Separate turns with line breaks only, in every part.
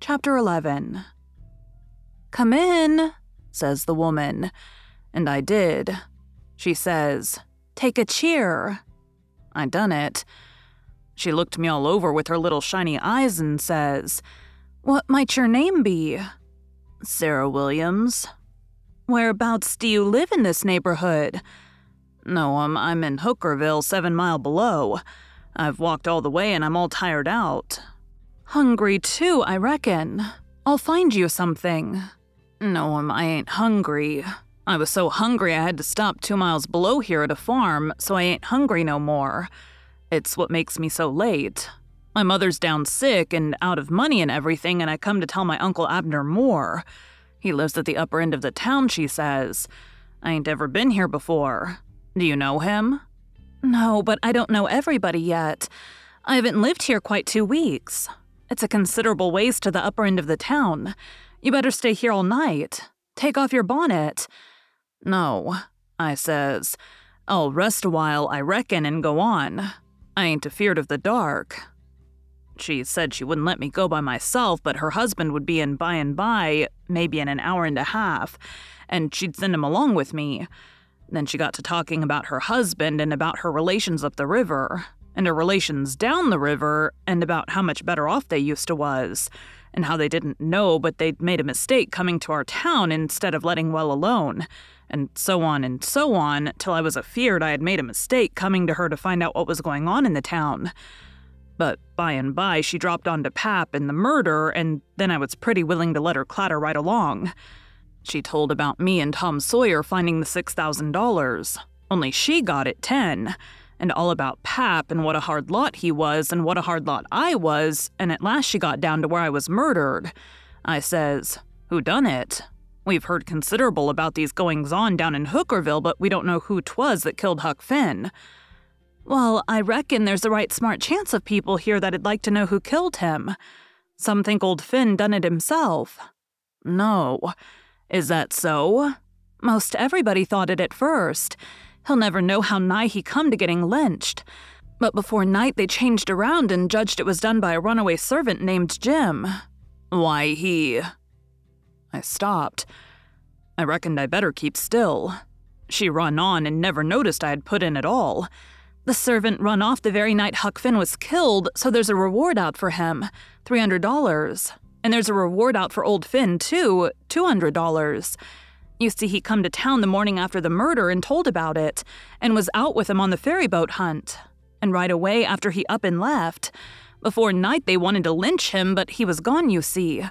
Chapter 11 Come in, says the woman. And I did. She says, Take a cheer. I done it. She looked me all over with her little shiny eyes and says, What might your name be? Sarah Williams. Whereabouts do you live in this neighborhood? No, um, I'm in Hookerville, seven mile below. I've walked all the way and I'm all tired out. Hungry too, I reckon. I'll find you something. No, um, I ain't hungry. I was so hungry I had to stop two miles below here at a farm, so I ain't hungry no more. It's what makes me so late. My mother's down sick and out of money and everything, and I come to tell my Uncle Abner Moore. He lives at the upper end of the town, she says. I ain't ever been here before. Do you know him? No, but I don't know everybody yet. I haven't lived here quite two weeks. It's a considerable ways to the upper end of the town. You better stay here all night. Take off your bonnet. No, I says. I'll rest a while, I reckon, and go on. I ain't afeard of the dark. She said she wouldn't let me go by myself, but her husband would be in by and by, maybe in an hour and a half, and she'd send him along with me. Then she got to talking about her husband and about her relations up the river and her relations down the river, and about how much better off they used to was, and how they didn't know but they'd made a mistake coming to our town instead of letting well alone, and so on and so on, till I was afeard I had made a mistake coming to her to find out what was going on in the town. But by and by she dropped on to Pap and the murder, and then I was pretty willing to let her clatter right along. She told about me and Tom Sawyer finding the $6,000, only she got it 10 and all about Pap and what a hard lot he was and what a hard lot I was, and at last she got down to where I was murdered. I says, Who done it? We've heard considerable about these goings on down in Hookerville, but we don't know who 'twas that killed Huck Finn. Well, I reckon there's a right smart chance of people here that'd like to know who killed him. Some think old Finn done it himself. No. Is that so? Most everybody thought it at first. He'll never know how nigh he come to getting lynched. But before night, they changed around and judged it was done by a runaway servant named Jim. Why, he. I stopped. I reckoned I better keep still. She run on and never noticed I had put in at all. The servant run off the very night Huck Finn was killed, so there's a reward out for him $300. And there's a reward out for old Finn, too $200. You see, he come to town the morning after the murder and told about it, and was out with him on the ferryboat hunt. And right away after he up and left. Before night they wanted to lynch him, but he was gone, you see.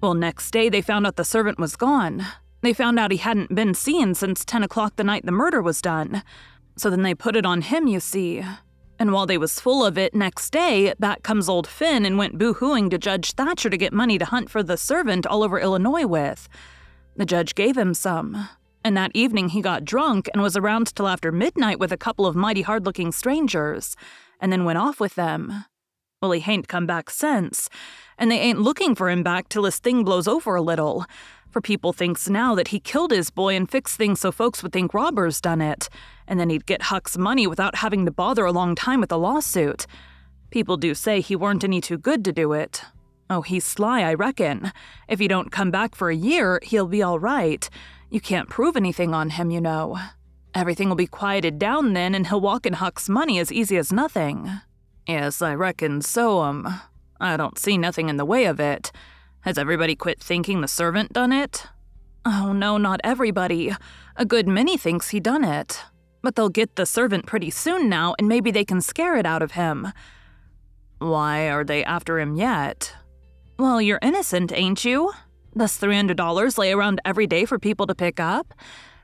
Well, next day they found out the servant was gone. They found out he hadn't been seen since 10 o'clock the night the murder was done. So then they put it on him, you see. And while they was full of it next day, back comes old Finn and went boo-hooing to Judge Thatcher to get money to hunt for the servant all over Illinois with. The judge gave him some, and that evening he got drunk and was around till after midnight with a couple of mighty hard looking strangers, and then went off with them. Well, he hain't come back since, and they ain't looking for him back till his thing blows over a little. For people thinks now that he killed his boy and fixed things so folks would think robbers done it, and then he'd get Huck's money without having to bother a long time with a lawsuit. People do say he weren't any too good to do it. Oh, he's sly, I reckon. If he don't come back for a year, he'll be all right. You can't prove anything on him, you know. Everything will be quieted down then, and he'll walk in Huck's money as easy as nothing. Yes, I reckon so, um. I don't see nothing in the way of it. Has everybody quit thinking the servant done it? Oh, no, not everybody. A good many thinks he done it. But they'll get the servant pretty soon now, and maybe they can scare it out of him. Why are they after him yet? Well, you're innocent, ain't you? Does $300 lay around every day for people to pick up?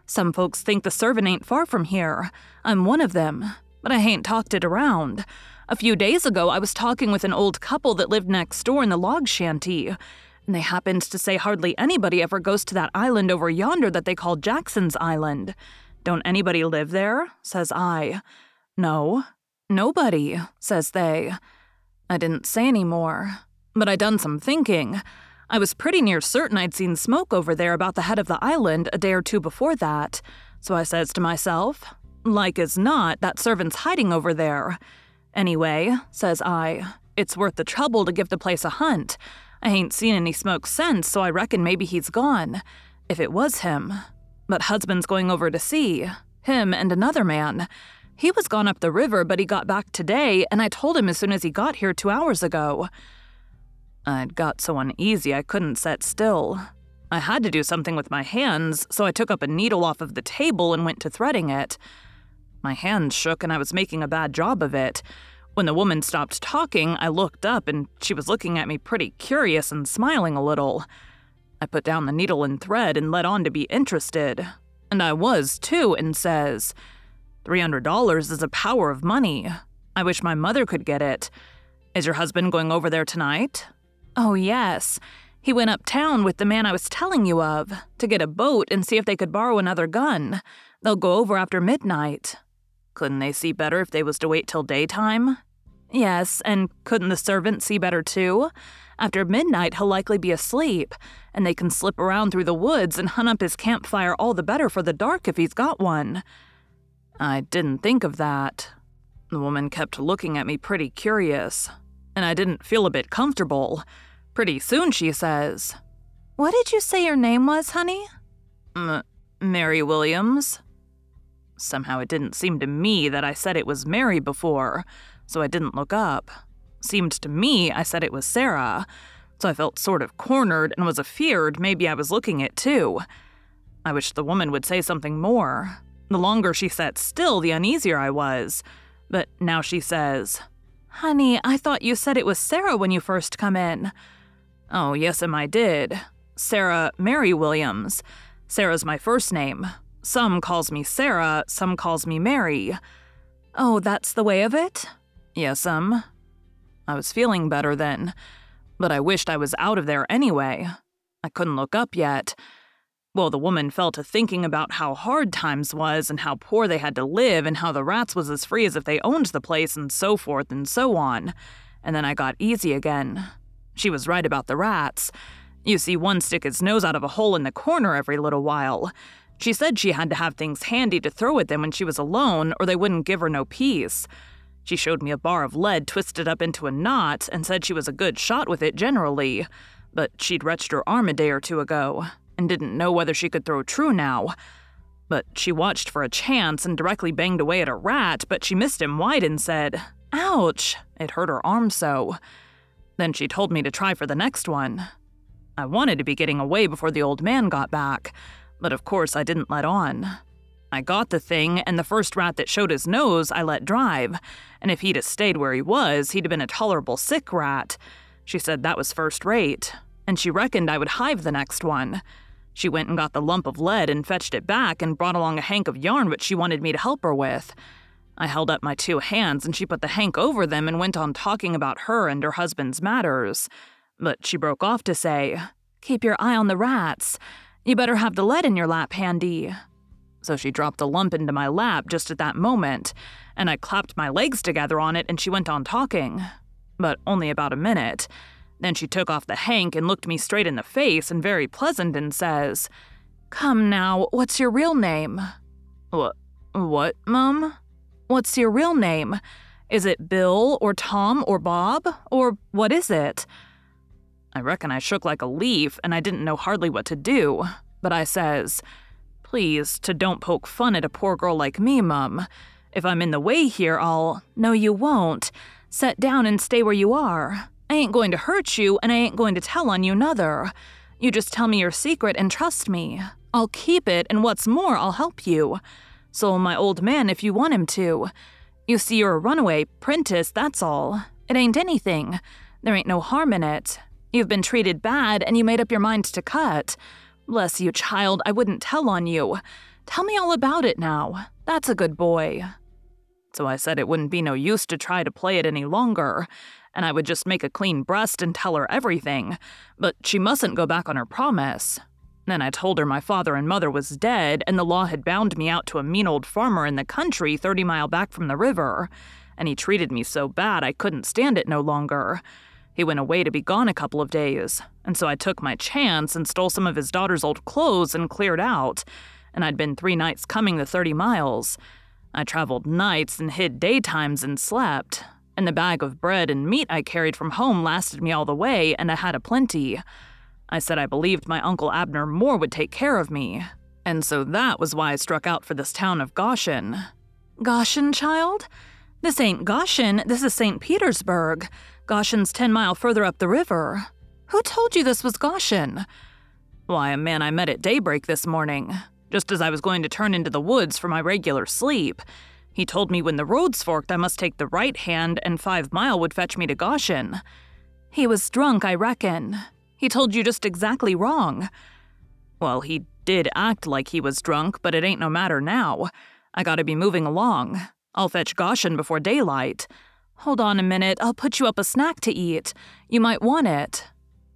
Some folks think the servant ain't far from here. I'm one of them, but I hain't talked it around. A few days ago, I was talking with an old couple that lived next door in the log shanty, and they happened to say hardly anybody ever goes to that island over yonder that they call Jackson's Island. Don't anybody live there? says I. No, nobody, says they. I didn't say any more, but I done some thinking. I was pretty near certain I'd seen smoke over there about the head of the island a day or two before that, so I says to myself, like as not, that servant's hiding over there. Anyway, says I, it's worth the trouble to give the place a hunt. I ain't seen any smoke since, so I reckon maybe he's gone. If it was him. But husband's going over to see. Him and another man. He was gone up the river, but he got back today, and I told him as soon as he got here two hours ago. I'd got so uneasy I couldn't set still. I had to do something with my hands, so I took up a needle off of the table and went to threading it. My hands shook and I was making a bad job of it. When the woman stopped talking, I looked up and she was looking at me pretty curious and smiling a little. I put down the needle and thread and let on to be interested. And I was, too, and says, $300 is a power of money. I wish my mother could get it. Is your husband going over there tonight? Oh, yes. He went uptown with the man I was telling you of to get a boat and see if they could borrow another gun. They'll go over after midnight. Couldn't they see better if they was to wait till daytime? Yes, and couldn't the servant see better too? After midnight, he'll likely be asleep, and they can slip around through the woods and hunt up his campfire all the better for the dark if he's got one. I didn't think of that. The woman kept looking at me pretty curious, and I didn't feel a bit comfortable. Pretty soon she says, What did you say your name was, honey? M- Mary Williams. Somehow it didn't seem to me that I said it was Mary before, so I didn't look up. Seemed to me I said it was Sarah, so I felt sort of cornered and was afeared maybe I was looking it too. I wish the woman would say something more. The longer she sat still, the uneasier I was. But now she says, Honey, I thought you said it was Sarah when you first come in. Oh, yes'm, I did. Sarah Mary Williams. Sarah's my first name. Some calls me Sarah, some calls me Mary. Oh, that's the way of it? Yes'm. Um. I was feeling better then, but I wished I was out of there anyway. I couldn't look up yet. Well, the woman fell to thinking about how hard times was and how poor they had to live and how the rats was as free as if they owned the place and so forth and so on. And then I got easy again. She was right about the rats. You see one stick his nose out of a hole in the corner every little while. She said she had to have things handy to throw at them when she was alone or they wouldn't give her no peace. She showed me a bar of lead twisted up into a knot and said she was a good shot with it generally, but she'd wrenched her arm a day or two ago and didn't know whether she could throw true now. But she watched for a chance and directly banged away at a rat, but she missed him wide and said, Ouch! It hurt her arm so. Then she told me to try for the next one. I wanted to be getting away before the old man got back, but of course I didn't let on. I got the thing, and the first rat that showed his nose I let drive, and if he'd have stayed where he was, he'd have been a tolerable sick rat. She said that was first rate, and she reckoned I would hive the next one. She went and got the lump of lead and fetched it back and brought along a hank of yarn which she wanted me to help her with. I held up my two hands and she put the hank over them and went on talking about her and her husband's matters. But she broke off to say, Keep your eye on the rats. You better have the lead in your lap handy. So she dropped the lump into my lap just at that moment, and I clapped my legs together on it and she went on talking. But only about a minute. Then she took off the hank and looked me straight in the face and very pleasant and says, Come now, what's your real name? What, what, Mum? What's your real name? Is it Bill or Tom or Bob? Or what is it? I reckon I shook like a leaf and I didn't know hardly what to do, but I says, Please, to don't poke fun at a poor girl like me, Mum. If I'm in the way here, I'll. No, you won't. Set down and stay where you are. I ain't going to hurt you, and I ain't going to tell on you, nother. You just tell me your secret and trust me. I'll keep it, and what's more, I'll help you. So my old man if you want him to. You see, you're a runaway, Prentice, that's all. It ain't anything. There ain't no harm in it. You've been treated bad, and you made up your mind to cut. Bless you, child, I wouldn't tell on you. Tell me all about it now. That's a good boy. So I said it wouldn't be no use to try to play it any longer, and I would just make a clean breast and tell her everything, but she mustn't go back on her promise. Then I told her my father and mother was dead, and the law had bound me out to a mean old farmer in the country 30 mile back from the river, and he treated me so bad I couldn't stand it no longer. He went away to be gone a couple of days, and so I took my chance and stole some of his daughter's old clothes and cleared out, and I'd been three nights coming the 30 miles. I traveled nights and hid daytimes and slept, and the bag of bread and meat I carried from home lasted me all the way, and I had a plenty. I said I believed my Uncle Abner Moore would take care of me, and so that was why I struck out for this town of Goshen. Goshen, child? This ain't Goshen, this is St. Petersburg. Goshen's 10 mile further up the river. Who told you this was Goshen? Why, a man I met at daybreak this morning, just as I was going to turn into the woods for my regular sleep. He told me when the roads forked I must take the right hand and five mile would fetch me to Goshen. He was drunk, I reckon. He told you just exactly wrong. Well, he did act like he was drunk, but it ain't no matter now. I gotta be moving along. I'll fetch Goshen before daylight. Hold on a minute, I'll put you up a snack to eat. You might want it.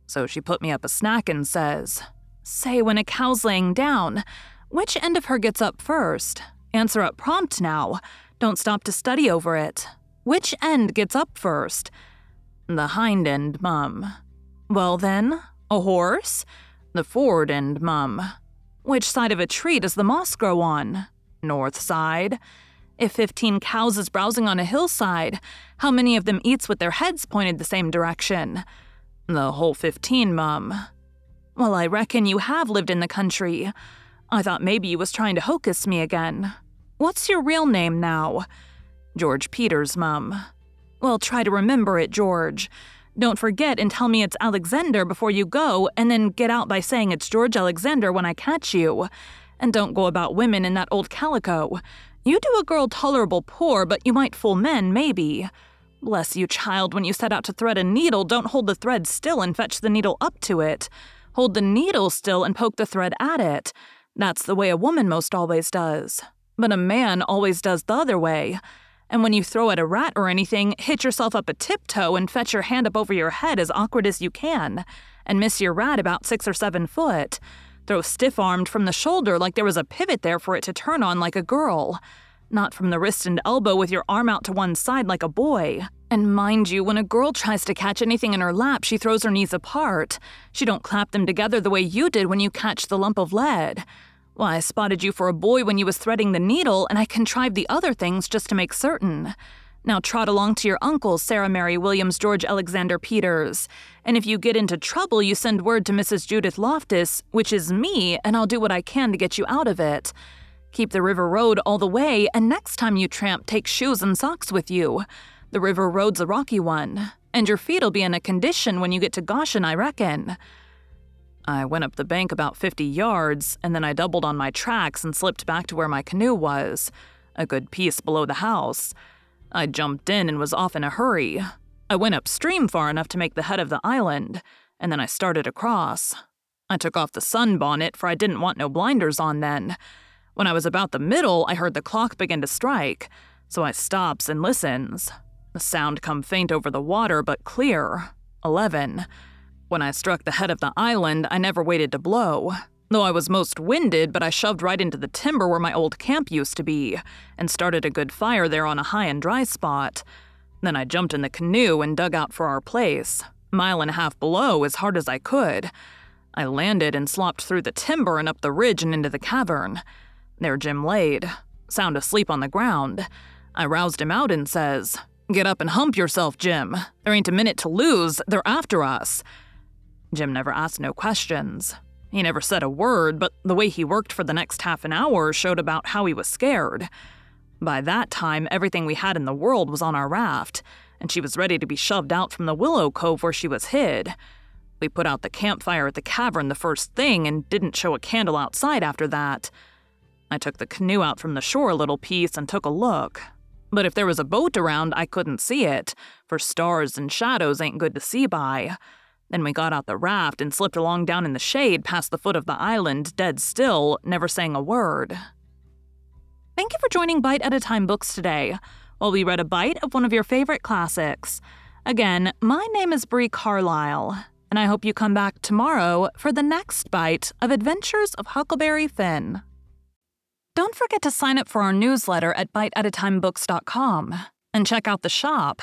So she put me up a snack and says, Say, when a cow's laying down, which end of her gets up first? Answer up prompt now. Don't stop to study over it. Which end gets up first? The hind end, Mum. Well then, a horse? The forward end, Mum. Which side of a tree does the moss grow on? North side. If 15 cows is browsing on a hillside, how many of them eats with their heads pointed the same direction? The whole 15, Mum. Well, I reckon you have lived in the country. I thought maybe you was trying to hocus me again. What's your real name now? George Peters, Mum. Well, try to remember it, George. Don't forget and tell me it's Alexander before you go, and then get out by saying it's George Alexander when I catch you. And don't go about women in that old calico. You do a girl tolerable poor, but you might fool men, maybe. Bless you, child, when you set out to thread a needle, don't hold the thread still and fetch the needle up to it. Hold the needle still and poke the thread at it. That's the way a woman most always does. But a man always does the other way. And when you throw at a rat or anything, hit yourself up a tiptoe and fetch your hand up over your head as awkward as you can, and miss your rat about six or seven foot. Throw stiff armed from the shoulder like there was a pivot there for it to turn on like a girl. Not from the wrist and elbow with your arm out to one side like a boy. And mind you, when a girl tries to catch anything in her lap, she throws her knees apart. She don't clap them together the way you did when you catch the lump of lead. Why, I spotted you for a boy when you was threading the needle, and I contrived the other things just to make certain. Now trot along to your uncle, Sarah Mary Williams George Alexander Peters. And if you get into trouble, you send word to Mrs. Judith Loftus, which is me, and I'll do what I can to get you out of it. Keep the river road all the way, and next time you tramp, take shoes and socks with you. The river road's a rocky one, and your feet'll be in a condition when you get to Goshen, I reckon. I went up the bank about 50 yards, and then I doubled on my tracks and slipped back to where my canoe was, a good piece below the house. I jumped in and was off in a hurry. I went upstream far enough to make the head of the island, and then I started across. I took off the sunbonnet, for I didn't want no blinders on then. When I was about the middle, I heard the clock begin to strike, so I stops and listens. The sound come faint over the water, but clear. Eleven. When I struck the head of the island, I never waited to blow. Though I was most winded, but I shoved right into the timber where my old camp used to be, and started a good fire there on a high and dry spot. Then I jumped in the canoe and dug out for our place. mile and a half below as hard as I could. I landed and slopped through the timber and up the ridge and into the cavern. There Jim laid, sound asleep on the ground. I roused him out and says, Get up and hump yourself, Jim. There ain't a minute to lose. They're after us. Jim never asked no questions. He never said a word, but the way he worked for the next half an hour showed about how he was scared. By that time, everything we had in the world was on our raft, and she was ready to be shoved out from the willow cove where she was hid. We put out the campfire at the cavern the first thing and didn't show a candle outside after that. I took the canoe out from the shore a little piece and took a look. But if there was a boat around, I couldn't see it, for stars and shadows ain't good to see by. Then we got out the raft and slipped along down in the shade past the foot of the island, dead still, never saying a word. Thank you for joining Bite at a Time Books today, while we read a bite of one of your favorite classics. Again, my name is Bree Carlile, and I hope you come back tomorrow for the next bite of Adventures of Huckleberry Finn. Don't forget to sign up for our newsletter at biteatatimebooks.com and check out the shop.